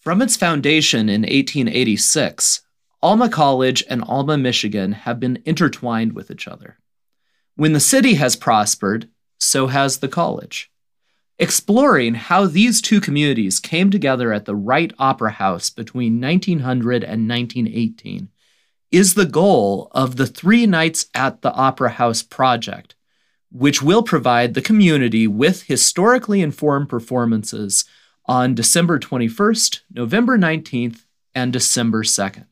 From its foundation in 1886, Alma College and Alma, Michigan have been intertwined with each other. When the city has prospered, so has the college. Exploring how these two communities came together at the Wright Opera House between 1900 and 1918 is the goal of the Three Nights at the Opera House project, which will provide the community with historically informed performances on December 21st, November 19th, and December 2nd.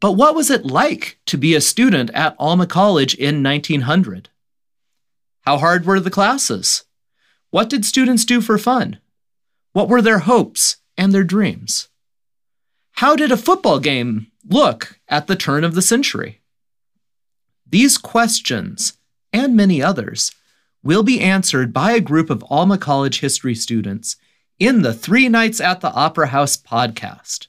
But what was it like to be a student at Alma College in 1900? How hard were the classes? What did students do for fun? What were their hopes and their dreams? How did a football game look at the turn of the century? These questions, and many others, will be answered by a group of Alma College history students in the Three Nights at the Opera House podcast.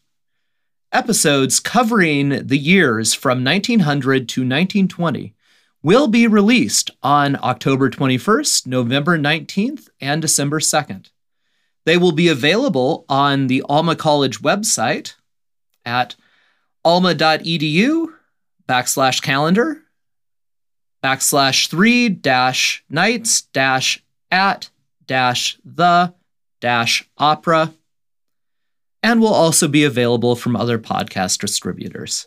Episodes covering the years from 1900 to 1920 will be released on October 21st, November 19th, and December 2nd. They will be available on the Alma College website at alma.edu backslash calendar backslash three dash nights dash at dash the dash opera and will also be available from other podcast distributors.